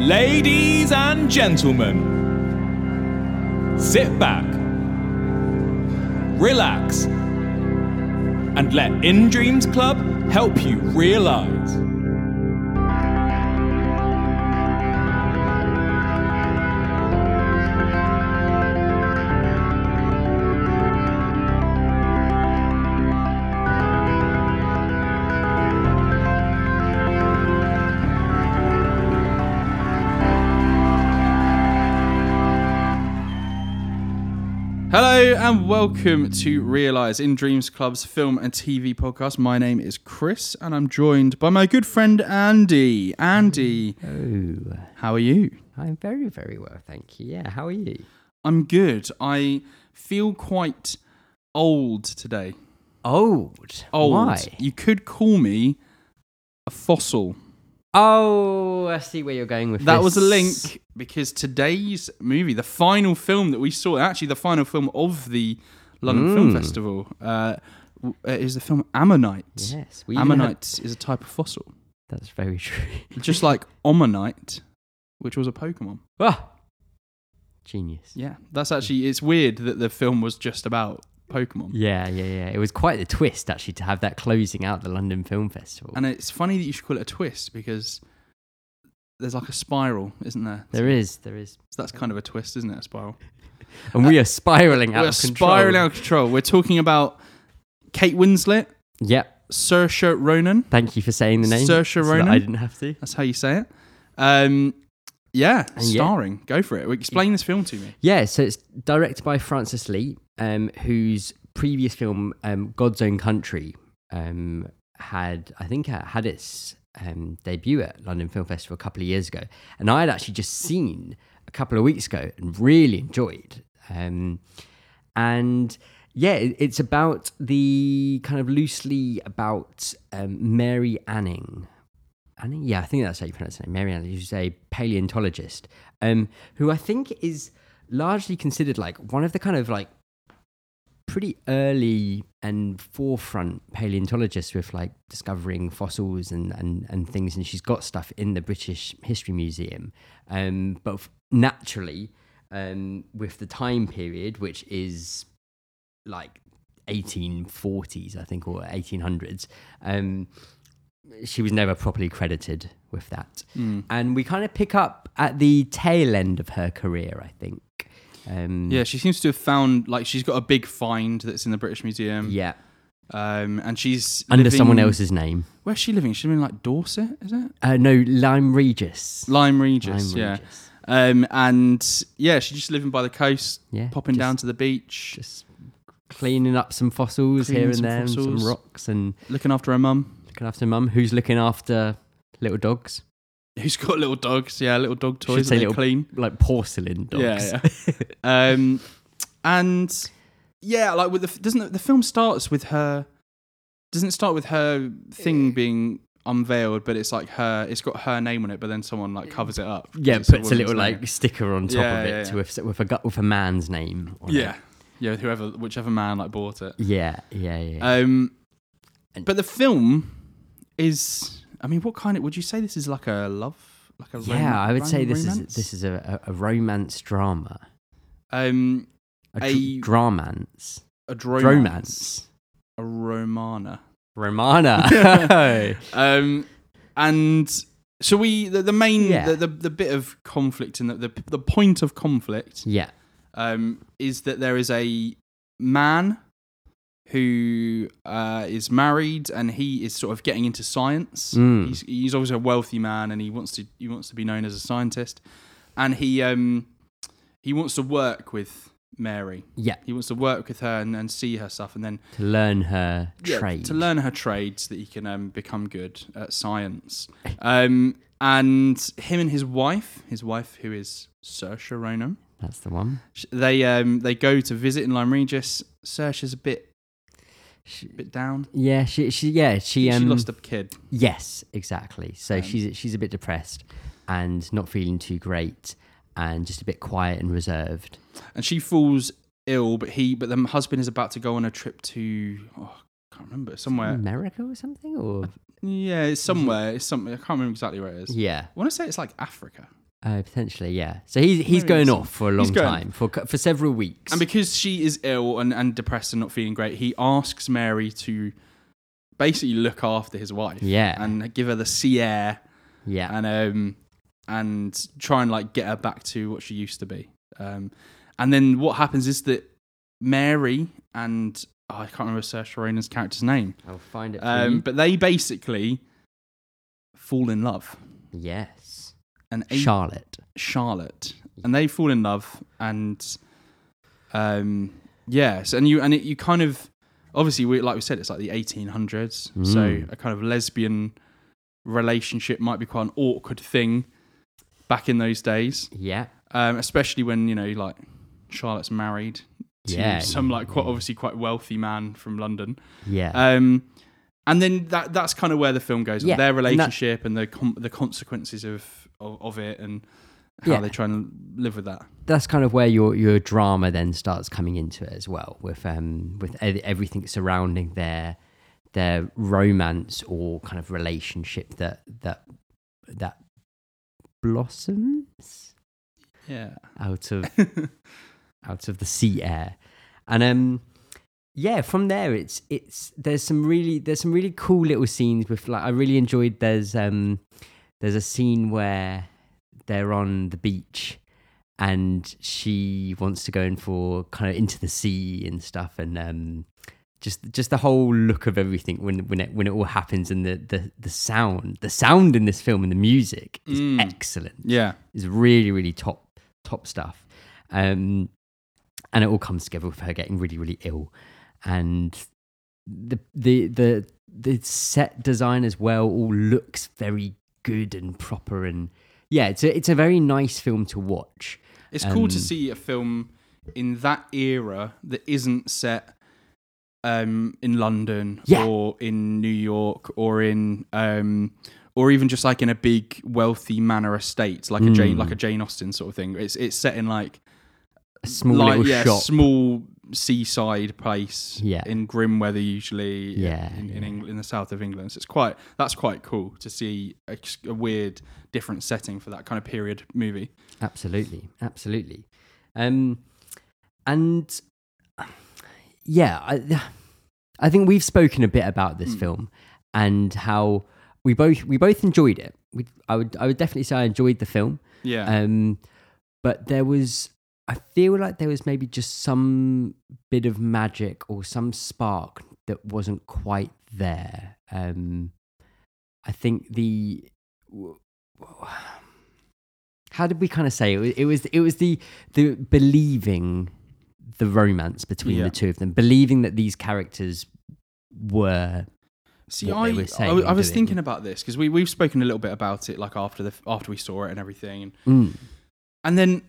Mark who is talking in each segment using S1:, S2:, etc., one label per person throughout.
S1: Ladies and gentlemen, sit back, relax, and let In Dreams Club help you realize. Hello and welcome to Realize in Dreams Club's film and TV podcast. My name is Chris and I'm joined by my good friend Andy. Andy,
S2: Oh,
S1: how are you?
S2: I'm very, very well, thank you. Yeah, how are you?
S1: I'm good. I feel quite old today.
S2: Old.
S1: Old.
S2: Why?
S1: You could call me a fossil.
S2: Oh, I see where you're going with
S1: That
S2: this.
S1: was a link because today's movie, the final film that we saw, actually the final film of the London Film
S2: Mm.
S1: Festival, uh, uh, is the film Ammonite.
S2: Yes, we even had-
S1: Ammonite is a type of fossil,
S2: That's very true.
S1: just like Omanyte, which was a Pokemon.
S2: ah, genius.
S1: Yeah, that's actually it's weird that the film was just about Pokemon.
S2: Yeah, yeah, yeah. It was quite the twist actually to have that closing out the London Film Festival.
S1: And it's funny that you should call it a twist because there's like a spiral, isn't there?
S2: there is, there is,
S1: So that's kind of a twist, isn't it? A spiral.
S2: and we are spiraling out
S1: We're
S2: of control.
S1: spiraling out of control. We're talking about Kate Winslet,
S2: Yep.
S1: Saoirse Ronan.
S2: Thank you for saying the name.
S1: Saoirse
S2: so
S1: Ronan.
S2: I didn't have to.
S1: That's how you say it. Um, yeah,
S2: And yeah.
S1: starring. Go for it. Explain this film to me.
S2: Yeah, so it's directed by Francis Lee, um, whose previous film, um, God's Own Country, um, had I think uh, had its um, debut at London Film Festival a couple of years ago, and I had actually just seen a couple of weeks ago and really enjoyed. Um, and yeah, it's about the kind of loosely about um, Mary Anning. Yeah, I think that's how you pronounce her name. Mary Anning, who's a paleontologist, um, who I think is largely considered like one of the kind of like pretty early and forefront paleontologists with like discovering fossils and, and, and things and she's got stuff in the british history museum um, but naturally um, with the time period which is like 1840s i think or 1800s um, she was never properly credited with that
S1: Mm.
S2: and we kind of pick up at the tail end of her career i think um,
S1: Yeah, she seems to have found like she's got a big find that's in the British Museum.
S2: yeah
S1: Um, and she's
S2: under
S1: living-
S2: someone else's name
S1: Where's she living? She's living in, like Dorset, is it?
S2: Uh, no, Lyme Regis.
S1: Lyme Regis.
S2: Lyme
S1: yeah.
S2: Regis.
S1: Um, and yeah, she's just living by the coast,
S2: Yeah.
S1: popping
S2: just-
S1: down to the beach,
S2: Just cleaning up some fossils
S1: Cleaning
S2: here and there, and some rocks, and
S1: looking after her mum,
S2: looking after mum, who's looking after little dogs,
S1: who's got little dogs. Yeah, little dog toys
S2: say little
S1: clean.
S2: like porcelain dogs.
S1: Yeah, yeah. um, and yeah, like with the doesn't the, the film starts with her? Doesn't it start with her thing being unveiled? But it's like her. It's got her name on it, but then someone like covers it up.
S2: yeah,
S1: It's
S2: puts a little
S1: woman's name.
S2: like sticker on top
S1: Yeah,
S2: of it
S1: yeah,
S2: to
S1: yeah.
S2: with with a with a man's name. On
S1: yeah,
S2: it.
S1: yeah. Whoever, whichever man like bought it.
S2: yeah, yeah, yeah.
S1: Um,
S2: And-
S1: but the film is. I mean, what kind of would you say this is like a love, like a
S2: yeah,
S1: rom-
S2: I would say this
S1: romance?
S2: is this is a, a, a romance drama,
S1: um
S2: a,
S1: A-
S2: dr- dramance,
S1: a dromance,
S2: romance,
S1: a romana.
S2: romana.
S1: Um, and so we the, the main
S2: Yeah.
S1: the, the the bit of conflict and the, the the point of conflict
S2: yeah,
S1: um is that there is a man who uh, is married and he is sort of getting into science.
S2: Mm.
S1: He's he's obviously a wealthy man and he wants to he wants to be known as a scientist, and he um he wants to work with Mary.
S2: yeah,
S1: He wants to work with her and, and see her stuff, and then
S2: to learn her
S1: yeah,
S2: trade.
S1: to learn her trade so that he can um, become good at science. Um, and him and his wife, his wife who is Saoirse Ronan,
S2: That's the one.
S1: they um, they go to visit in Lyme Regis. Saoirse's a bit
S2: She,
S1: bit down.
S2: yeah, she, she, yeah, she,
S1: she
S2: um,
S1: lost a kid.
S2: yes, exactly. So
S1: Um,
S2: she's she's a bit depressed and not feeling too great, and just a bit quiet and reserved.
S1: and she falls ill. But he, but the husband is about to go on a trip to oh, I can't remember somewhere.
S2: America or something, or
S1: Yeah, it's somewhere. It's something I can't remember exactly where it is.
S2: yeah,
S1: I want to say it's like Africa.
S2: Uh, potentially, yeah. So he's he's going off for a long time for for several weeks.
S1: And because she is ill and, and depressed and not feeling great, he asks Mary to basically look after his wife.
S2: Yeah.
S1: And give her the sea air
S2: yeah,
S1: and um and try and like get her back to what she used to be. Um and then what happens is that Mary and oh, I can't remember Saoirse Ronan's character's name.
S2: I'll find it. For
S1: Um
S2: you.
S1: but they basically fall in love.
S2: yes,
S1: And eight
S2: Charlotte.
S1: Charlotte, and they fall in love, and um, yes, and you and it, you kind of obviously we like we said it's like the 1800s, so
S2: Mm.
S1: a kind of lesbian relationship might be quite an awkward thing back in those days,
S2: Yeah,
S1: um, especially when you know like Charlotte's married to
S2: Yeah,
S1: some like quite
S2: yeah.
S1: obviously quite wealthy man from London.
S2: yeah,
S1: Um, and then that that's kind of where the film goes.
S2: Yeah,
S1: their
S2: and that-
S1: relationship and, the com- the consequences of, of of it and how
S2: Yeah.
S1: they try and live with that.
S2: that's kind of where your your drama then starts coming into it as well, with um with everything surrounding their their romance or kind of relationship that that that blossoms
S1: Yeah.
S2: out of out of the sea air and um yeah from there it's it's there's some really there's some really cool little scenes with like i really enjoyed there's um there's a scene where they're on the beach and she wants to go in for kind of into the sea and stuff and um just just the whole look of everything when when it when it all happens and the the the sound the sound in this film and the music is
S1: Mm.
S2: excellent
S1: Yeah.
S2: is really really top top stuff um and it all comes together with her getting really really ill and the the the the set design as well all looks very good and proper and yeah it's a it's a very nice film to watch
S1: It's cool to
S2: Um,
S1: see a film in that era that isn't set um, in London
S2: Yeah.
S1: or in New York or in um, or even just like in a big wealthy manor estate, like a Jane
S2: Mm.
S1: like a Jane Austen sort of thing. It's it's set in like
S2: a small
S1: like, yeah,
S2: shop
S1: small seaside place
S2: Yeah.
S1: in grim weather usually
S2: Yeah,
S1: in in,
S2: yeah.
S1: England, in the south of England so it's quite that's quite cool to see a, a weird different setting for that kind of period movie
S2: Absolutely, absolutely. Um, and yeah, I, I think we've spoken a bit about this
S1: Hmm.
S2: film and how we both we both enjoyed it. We, I would I would definitely say I enjoyed the film.
S1: yeah
S2: Um, but there was I feel like there was maybe just some bit of magic or some spark that wasn't quite there. Um, I think the how did we kind of say it? was- It was it was the the believing the romance between
S1: Yeah.
S2: the two of them, believing that these characters were
S1: See, I,
S2: were
S1: I, I was
S2: doing.
S1: thinking about this because we we've spoken a little bit about it, like after the after we saw it and everything, and,
S2: mm,
S1: and then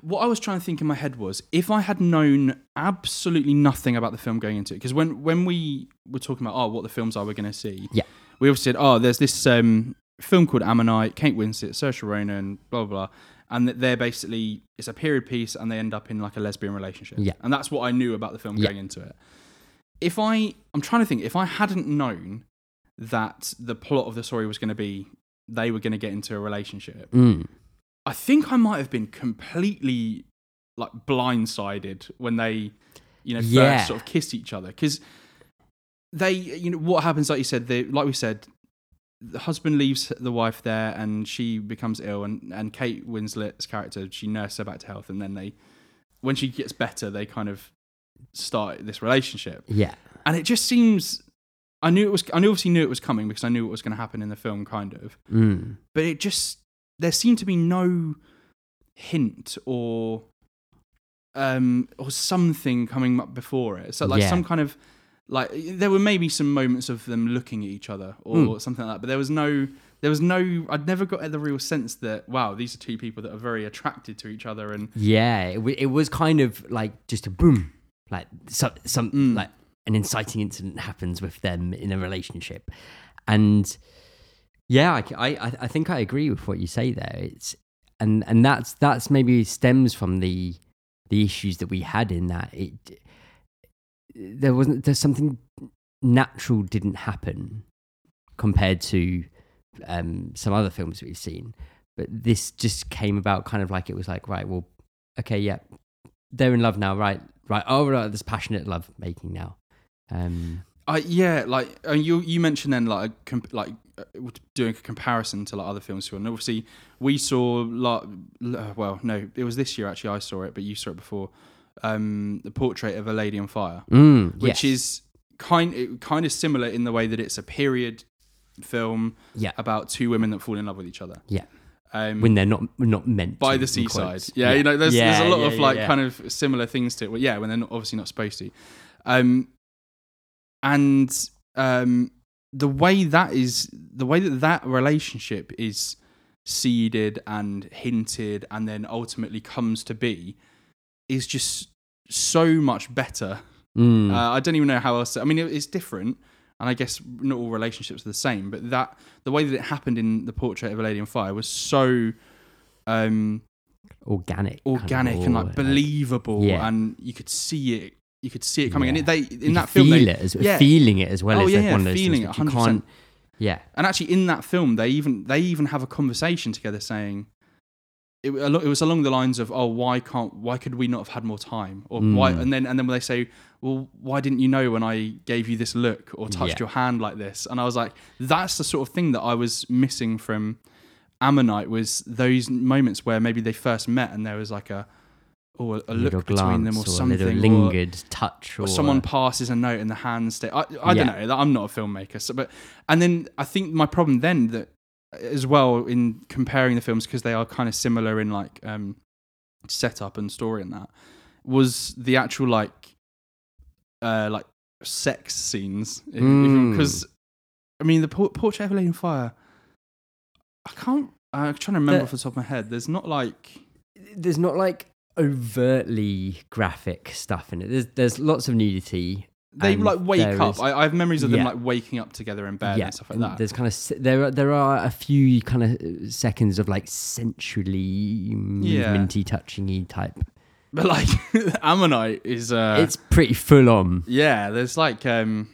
S1: what I was trying to think in my head was if I had known absolutely nothing about the film going into it, because when when we were talking about oh what the films are we're going to see,
S2: Yeah.
S1: we obviously said oh there's this um, film called Ammonite, Kate Winslet, Saoirse Ronan, blah blah. blah. And that they're basically it's a period piece, and they end up in like a lesbian relationship.
S2: Yeah.
S1: and that's what I knew about the film
S2: Yeah.
S1: going into it. If I, I'm trying to think, if I hadn't known that the plot of the story was going to be they were going to get into a relationship,
S2: mm,
S1: I think I might have been completely like blindsided when they, you know, first
S2: Yeah.
S1: sort of kiss each other because they, you know, what happens? Like you said, they, like we said, the husband leaves the wife there and she becomes ill, and and Kate Winslet's character she nurses her back to health, and then they, when she gets better, they kind of start this relationship,
S2: yeah,
S1: and it just seems. I knew it was. I knew obviously knew it was coming because I knew what was going to happen in the film, kind of
S2: mm,
S1: but it just there seemed to be no hint or um or something coming up before it so like
S2: Yeah.
S1: some kind of like there were maybe some moments of them looking at each other or
S2: Mm.
S1: something like that but there was no there was no i'd never got the real sense that wow these are two people that are very attracted to each other and
S2: yeah. It, w- it was kind of like just a boom, like so, some
S1: Mm.
S2: like an inciting incident happens with them in a relationship, and yeah, I, I, I think I agree with what you say there. It's and and that's that's maybe stems from the the issues that we had in that it there wasn't there's something natural didn't happen compared to um, some other films we've seen but this just came about kind of like it was like right, well, okay, yeah, they're in love now, right, right. Oh, right, this passionate love making now. Um,
S1: I yeah, like uh, you you mentioned then like comp- like uh, doing a comparison to like other films. And obviously, we saw like uh, well, no, it was this year actually. I saw it, but you saw it before. Um, the portrait of a lady on fire,
S2: mm,
S1: which
S2: yes.
S1: is kind kind of similar in the way that it's a period film
S2: yeah,
S1: about two women that fall in love with each other.
S2: yeah.
S1: Um,
S2: When they're not not meant
S1: by
S2: to,
S1: the seaside.
S2: quotes.
S1: Yeah, you know, there's there's a lot
S2: yeah,
S1: of
S2: yeah,
S1: like
S2: yeah.
S1: kind of similar things to it. Well, yeah, when they're not, obviously not supposed to. Um, and um, the way that is, the way that that relationship is seeded and hinted, and then ultimately comes to be, is just so much better.
S2: Mm.
S1: Uh, I don't even know how else. I mean, it, it's different, and I guess not all relationships are the same. But that the way that it happened in the portrait of a lady on fire was so. Um,
S2: organic,
S1: organic and
S2: or,
S1: like believable,
S2: Yeah.
S1: and you could see it. You could see it coming,
S2: Yeah.
S1: and they
S2: you
S1: in that
S2: can
S1: film,
S2: feel
S1: they,
S2: it as
S1: yeah.
S2: feeling it as well
S1: Oh,
S2: as
S1: yeah,
S2: one of those
S1: feeling it, 100%.
S2: can't. Yeah,
S1: and actually in that film, they even they even have a conversation together, saying it, it was along the lines of, "Oh, why can't why could we not have had more time?" Or why,
S2: Mm.
S1: and then and then when they say, "Well, why didn't you know when I gave you this look or touched
S2: Yeah.
S1: your hand like this?" And I was like, "That's the sort of thing that I was missing from Ammonite was those moments where maybe they first met and there was like a." Or a,
S2: a
S1: look between them, or
S2: or,
S1: something,
S2: a little
S1: or-
S2: lingered touch, or,
S1: or someone passes a note and the hand stay. I, I
S2: Yeah.
S1: don't know. I'm not a filmmaker, so but and then I think my problem then that as well in comparing the films because they are kind of similar in like um setup and story and that was the actual like uh like sex scenes
S2: Mm.
S1: because I mean the por- portrait of a lady on fire. I can't. I'm trying to remember
S2: The-
S1: off the top of my head. There's not like
S2: there's not like overtly graphic stuff in it. There's there's lots of nudity.
S1: they like wake up.
S2: is-
S1: I, I have memories of them like waking up together in bed
S2: yeah,
S1: and stuff like that.
S2: There's kind of there are there are a few kind of seconds of like sensually movementy, touchingy type.
S1: But like Ammonite is uh
S2: it's pretty full on.
S1: yeah, there's like um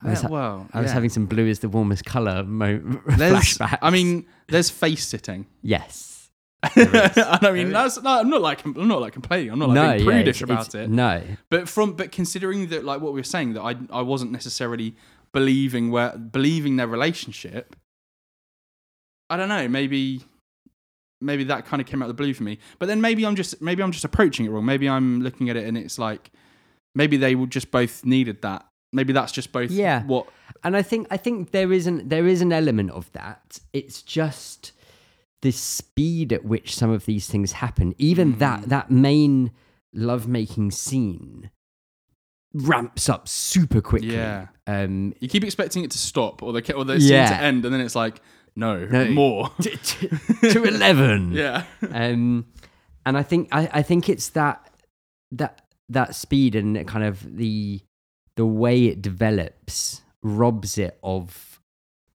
S2: I was
S1: yeah,
S2: ha-
S1: well,
S2: I was
S1: yeah.
S2: having some blue is the warmest color mo- flashbacks.
S1: I mean, there's face sitting.
S2: yes,
S1: and
S2: There is.
S1: I mean that's no, I'm not like I'm not like complaining. I'm not like
S2: no,
S1: being
S2: yeah,
S1: prudish
S2: it's-
S1: about
S2: it's-
S1: it.
S2: No,
S1: But from but considering that like what we were saying that I I wasn't necessarily believing where believing their relationship. I don't know, maybe maybe that kind of came out of the blue for me. But then maybe I'm just maybe I'm just approaching it wrong. Maybe I'm looking at it and it's like maybe they would just both needed that. Maybe that's just both
S2: Yeah.
S1: what
S2: and I think I think there is an there is an element of that. It's just the speed at which some of these things happen. Even that
S1: Mm.
S2: that main lovemaking scene ramps up super quickly.
S1: Yeah.
S2: Um,
S1: you keep expecting it to stop or the or the scene
S2: Yeah.
S1: to end and then it's like no,
S2: No.
S1: more.
S2: to, to, to eleven.
S1: yeah.
S2: um, and I think I, I think it's that that that speed and kind of the the way it develops robs it of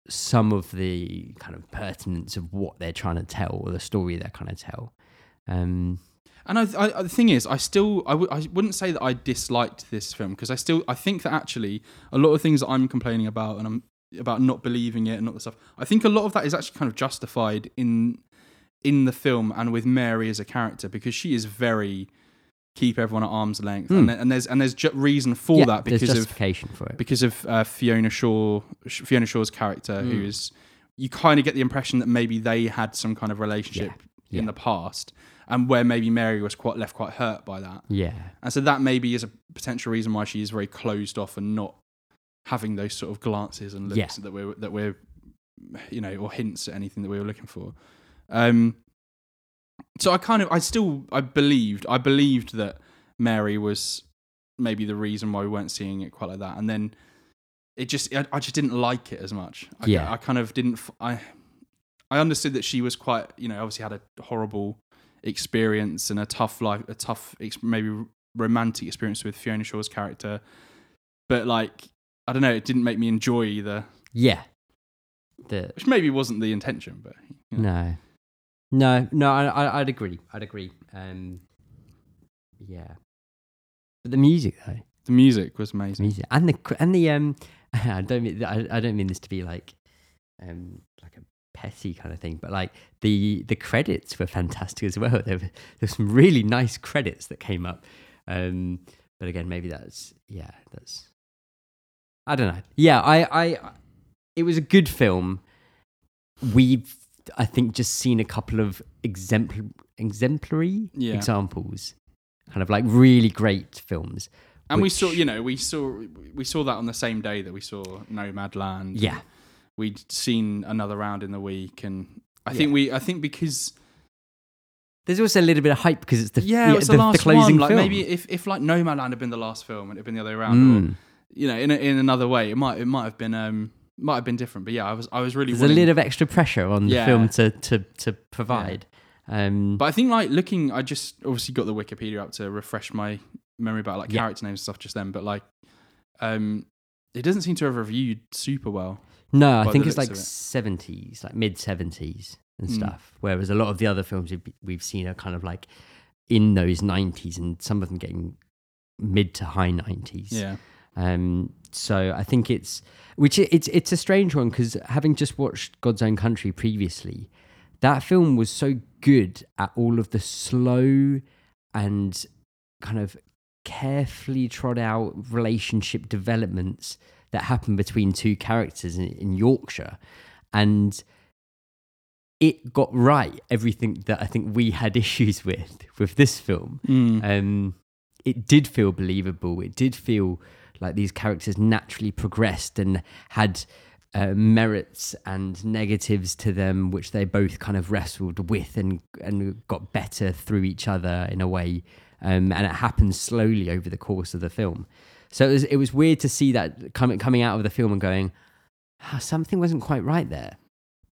S2: some of the kind of pertinence of what they're trying to tell or the story they're trying to tell. Um,
S1: And I, I, the thing is, I still, I w- I wouldn't say that I disliked this film because I still, I think that actually a lot of things that I'm complaining about and I'm about not believing it and not the stuff. I think a lot of that is actually kind of justified in in the film and with Mary as a character because she is very keep everyone at arm's length
S2: Hmm.
S1: and, and there's and there's ju- reason for
S2: yeah,
S1: that because of
S2: justification for it.
S1: because of uh, Fiona Shaw, Fiona Shaw's character, who
S2: Mm.
S1: is you kind of get the impression that maybe they had some kind of relationship
S2: yeah.
S1: in the past, and where maybe Mary was quite left quite hurt by that,
S2: Yeah,
S1: and so that maybe is a potential reason why she is very closed off and not having those sort of glances and looks
S2: Yeah.
S1: that we're that we're you know or hints at anything that we were looking for. Um, so I kind of I still I believed I believed that Mary was maybe the reason why we weren't seeing it quite like that, and then it just I, I just didn't like it as much. I,
S2: Yeah.
S1: I kind of didn't. I, I understood that she was quite you know obviously had a horrible experience and a tough life, a tough maybe romantic experience with Fiona Shaw's character, but like I don't know, it didn't make me enjoy either.
S2: yeah. The
S1: which maybe wasn't the intention, but you know.
S2: no, no, no. I, I'd agree. I'd agree. Um, yeah, but the music though.
S1: the music was amazing.
S2: music and the and the um I don't mean I, I don't mean this to be like um like a petty kind of thing. But like the the credits were fantastic as well. There were there's some really nice credits that came up. Um, but again, maybe that's yeah, that's I don't know. Yeah, I I it was a good film. We've I think just seen a couple of exempl- exemplary
S1: Yeah.
S2: examples, kind of like really great films.
S1: And we saw, you know, we saw we saw that on the same day that we saw Nomadland.
S2: Yeah,
S1: we'd seen another round in the week, and I think we, I think because
S2: there's also a little bit of hype because it's the
S1: yeah, it was the,
S2: the,
S1: last
S2: closing
S1: one. Like
S2: film.
S1: maybe if, if like Nomadland had been the last film and it had been the other way around, or,
S2: Mm.
S1: you know, in a, in another way, it might it might have been um might have been different. But yeah, I was I was really
S2: There's a
S1: wanting-
S2: little of extra pressure on the film to to to provide. Um,
S1: But I think like looking, I just obviously got the Wikipedia up to refresh my memory about like
S2: Yeah.
S1: character names and stuff just then. But like, um, it doesn't seem to have reviewed super well.
S2: no, I think it's like seventies, like mid seventies and
S1: Mm.
S2: stuff. Whereas a lot of the other films we've, we've seen are kind of like in those nineties, and some of them getting mid to high nineties.
S1: Yeah,
S2: Um, so I think it's which it's it's a strange one because having just watched God's Own Country previously, that film was so good at all of the slow and kind of carefully trod out relationship developments that happen between two characters in, in Yorkshire, and it got right everything that I think we had issues with with this film
S1: Mm.
S2: um, it did feel believable. It did feel like these characters naturally progressed and had uh, merits and negatives to them, which they both kind of wrestled with and and got better through each other in a way. Um, and it happened slowly over the course of the film. So it was it was weird to see that coming coming out of the film and going, ah, something wasn't quite right there.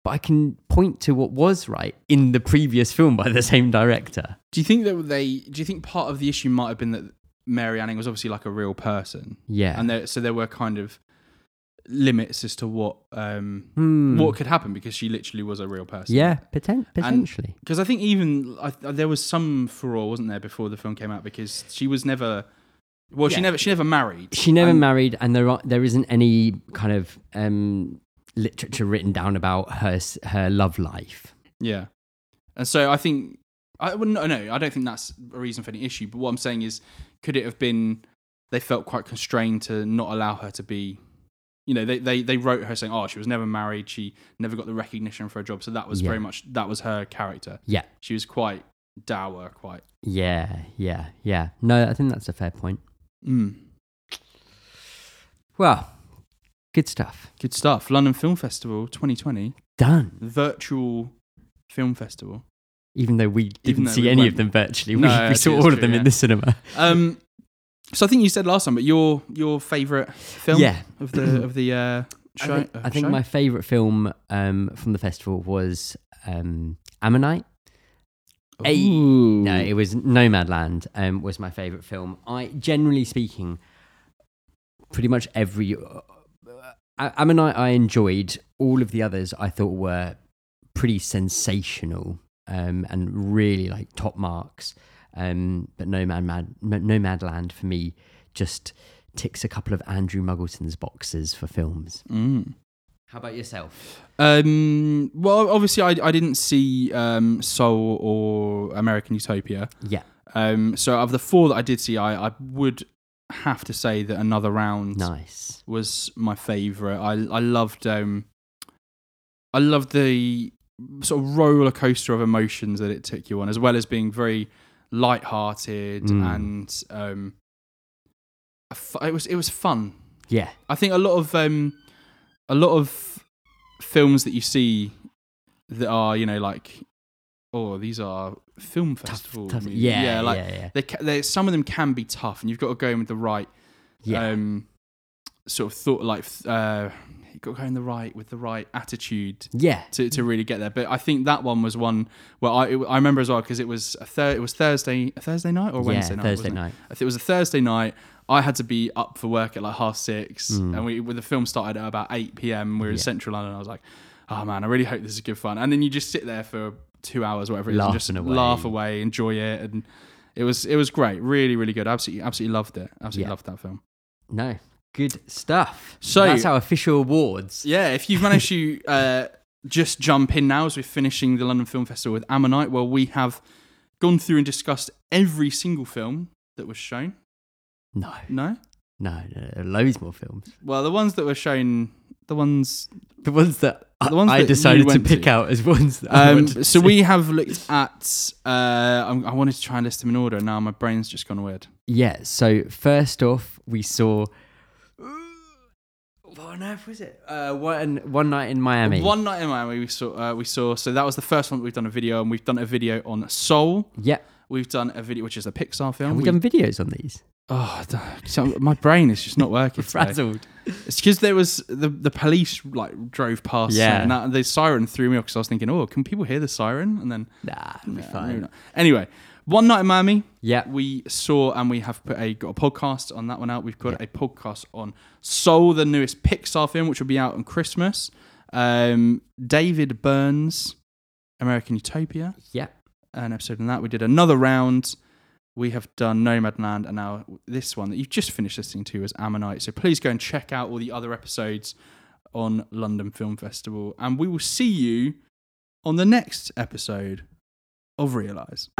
S2: But I can point to what was right in the previous film by the same director.
S1: Do you think that they? Do you think part of the issue might have been that Mary Anning was obviously like a real person,
S2: Yeah.
S1: and there, so there were kind of limits as to what um
S2: Hmm.
S1: what could happen because she literally was a real person.
S2: Yeah, poten- potentially.
S1: because I think even I, there was some furore, wasn't there, before the film came out because she was never. Well, she never she never married.
S2: she never
S1: And-
S2: married, and there are, there isn't any kind of um, literature written down about her her love life.
S1: Yeah, and so I think I well, no, no, I don't think that's a reason for any issue. But what I'm saying is, could it have been they felt quite constrained to not allow her to be, you know, they they they wrote her saying, oh, she was never married, she never got the recognition for her job, so that was
S2: Yeah.
S1: very much that was her character.
S2: Yeah,
S1: She was quite dour, quite.
S2: yeah, yeah, yeah. No, I think that's a fair point.
S1: Mm.
S2: Well, good stuff.
S1: Good stuff. London Film Festival 2020,
S2: Done.
S1: virtual film festival.
S2: Even though we didn't
S1: though
S2: see
S1: we
S2: any
S1: went-
S2: of them virtually,
S1: No,
S2: we, we saw all of them
S1: yeah.
S2: in the cinema.
S1: Um, so I think you said last time, but your your favourite film
S2: Yeah.
S1: of the of the uh,
S2: I
S1: show.
S2: think,
S1: uh,
S2: I think
S1: show?
S2: my favourite film um, from the festival was um, Ammonite.
S1: Ooh.
S2: No, it was Nomadland. Um, was my favorite film. I generally speaking, pretty much every uh, Ammonite I enjoyed. All of the others I thought were pretty sensational um, and really like top marks. Um, but Nomad Mad, Nomadland for me just ticks a couple of Andrew Muggleton's boxes for films.
S1: Mm.
S2: How about yourself?
S1: Um, well, obviously, I, I didn't see um, Soul or American Utopia.
S2: Yeah,
S1: Um, so, of the four that I did see, I, I would have to say that Another Round
S2: nice.
S1: was my favourite. I I loved um, I loved the sort of roller coaster of emotions that it took you on, as well as being very light-hearted
S2: Mm.
S1: and um, it was it was fun.
S2: Yeah,
S1: I think a lot of um, a lot of films that you see that are you know like oh these are film festival
S2: tough.
S1: movies.
S2: Yeah,
S1: yeah like
S2: yeah, yeah.
S1: they, they some of them can be tough and you've got to go in with the right
S2: yeah.
S1: um sort of thought like uh you got to go in the right with the right attitude
S2: yeah.
S1: to, to really get there but i think that one was one where i it, i remember as well because it was a thir- it was thursday a thursday night or wednesday
S2: yeah,
S1: night
S2: Thursday
S1: it?
S2: night.
S1: I think it was a Thursday night. I had to be up for work at like half six,
S2: Mm.
S1: and we when the film started at about eight p.m. We were in central London. I was like, oh man, I really hope this is good fun. And then you just sit there for two hours, whatever it is, and just
S2: away.
S1: laugh away, enjoy it, and it was it was great, really, really good. Absolutely, absolutely loved it. Absolutely
S2: Yeah.
S1: loved that film.
S2: No, good stuff.
S1: So-
S2: that's our official awards.
S1: Yeah, if you've managed to uh, just jump in now as we're finishing the London Film Festival with Ammonite. Well, we have gone through and discussed every single film that was shown.
S2: No,
S1: No?
S2: no, no, there loads more films.
S1: Well, the ones that were shown, the ones.
S2: The ones that
S1: The ones
S2: I decided to pick
S1: to.
S2: out as ones that
S1: Um, so we have looked at. Uh, I'm- I wanted to try and list them in order. Now my brain's just gone weird.
S2: Yeah. So first off, we saw. What on earth was it? Uh, one one night in Miami.
S1: One night in Miami, we saw. Uh, we saw. So that was the first one that we've done a video, and we've done a video on Soul.
S2: Yeah.
S1: We've done a video, which is a Pixar film.
S2: Have we
S1: We-
S2: done videos on these?
S1: Oh, so my brain is just not working. today.
S2: Frazzled.
S1: It's because there was the the police like drove past.
S2: Yeah.
S1: and that, the siren threw me off because I was thinking, oh, can people hear the siren? And then
S2: Nah, it'll be
S1: yeah,
S2: fine.
S1: Anyway, one night in Miami.
S2: Yeah.
S1: we saw and we have put a got a podcast on that one out. We've got
S2: Yeah.
S1: a podcast on Soul, the newest Pixar film, which will be out on Christmas. Um, David Byrne's, American Utopia,
S2: Yeah.
S1: an episode on that. We did another round. We have done Nomadland, and now this one that you've just finished listening to is Ammonite. So please go and check out all the other episodes on London Film Festival, and we will see you on the next episode of Realize.